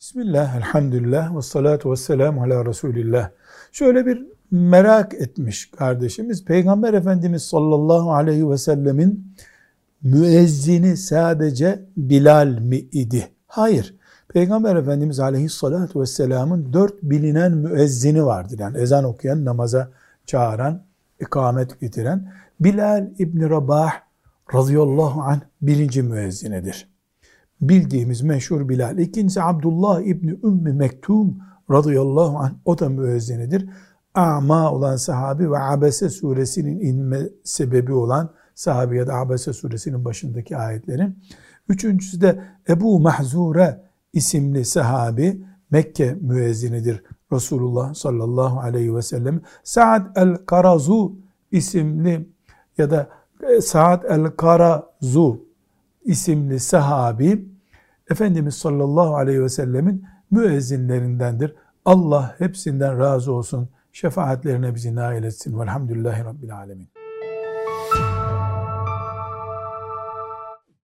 Bismillah, elhamdülillah ve salatu ve selamu ala Resulillah. Şöyle bir merak etmiş kardeşimiz. Peygamber Efendimiz sallallahu aleyhi ve sellemin müezzini sadece Bilal mi idi? Hayır. Peygamber Efendimiz aleyhissalatu vesselamın dört bilinen müezzini vardır. Yani ezan okuyan, namaza çağıran, ikamet getiren. Bilal İbni Rabah radıyallahu anh birinci müezzinidir. Bildiğimiz meşhur Bilal. İkincisi Abdullah İbni Ümmü Mektum radıyallahu anh o da müezzinidir. A'ma olan sahabi ve Abese suresinin inme sebebi olan sahabi ya da Abese suresinin başındaki ayetlerin. Üçüncüsü de Ebu Mahzure isimli sahabi Mekke müezzinidir. Resulullah sallallahu aleyhi ve sellem. Sa'd el-Karazu isimli ya da e, Sa'd el-Karazu isimli sahabi Efendimiz sallallahu aleyhi ve sellemin müezzinlerindendir. Allah hepsinden razı olsun. Şefaatlerine bizi nail etsin. Velhamdülillahi Rabbil Alemin.